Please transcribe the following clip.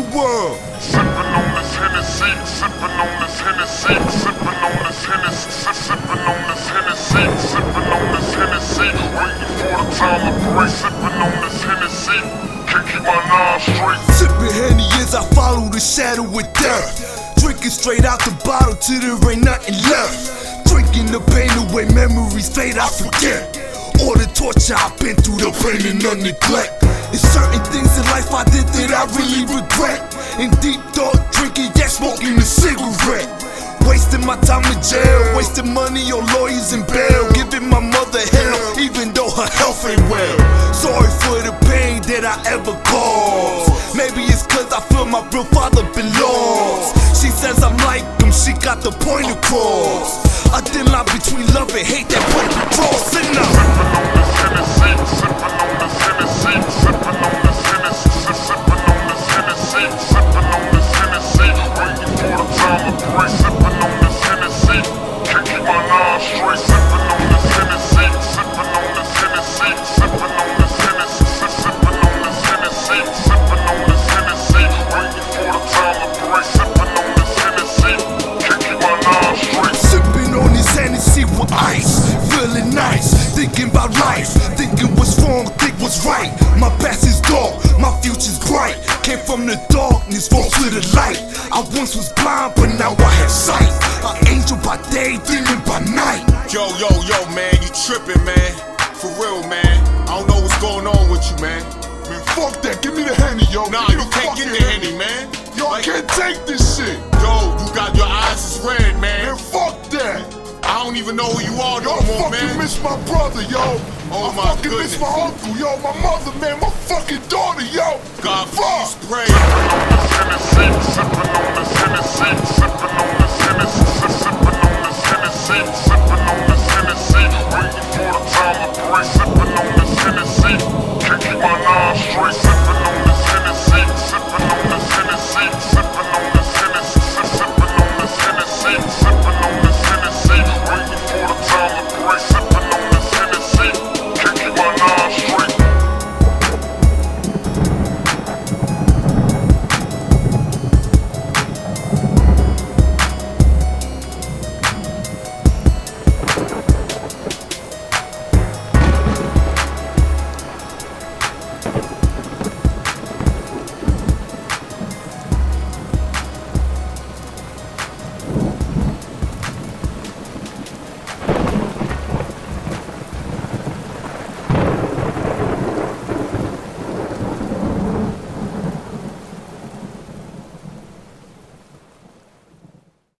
world. Sippin' on this Hennessy, sippin' on this Hennessy, sippin' on this Hennessy, sippin' on this Hennessy, sippin' on this Hennessy, waiting for the time to break, sippin' on this Hennessy, can't keep my nine straight. Sipping Henny as I follow the shadow of death. Drinking straight out the bottle till there ain't nothing left. Drinking the pain away, memories fade, I forget. All the torture I've been through, the pain and the neglect. It's certain things in life I did that I really regret. In deep thought, drinking, yeah, smoking a cigarette. Wasting my time in jail, wasting money on lawyers and bail, giving my mother hell, even though her health ain't well. Sorry for the pain that I ever caused. Maybe it's cause I feel my real father belongs. She says I'm like him, she got the point across. I thin line between love and hate that point across. And now, what's right. My past is dark, my future's bright. Came from the darkness, fall to the light. I once was blind, but now I have sight. An angel by day, demon by night. Yo, yo, yo, man, you tripping, man. For real, man. I don't know what's going on with you, man. Man, fuck that. Give me the Henny, yo. Nah, you can't get the Henny, man. Yo, I can't take this shit. Yo, you got your eyes is red, man. Man, fuck that. I don't even know who you are Yo, no more, man. miss my brother, yo. Oh, I my fucking goodness. miss my uncle, yo. My mother, man. My fucking daughter, yo. God, fuck. please pray. Hennessy, sippin' on this Hennessy,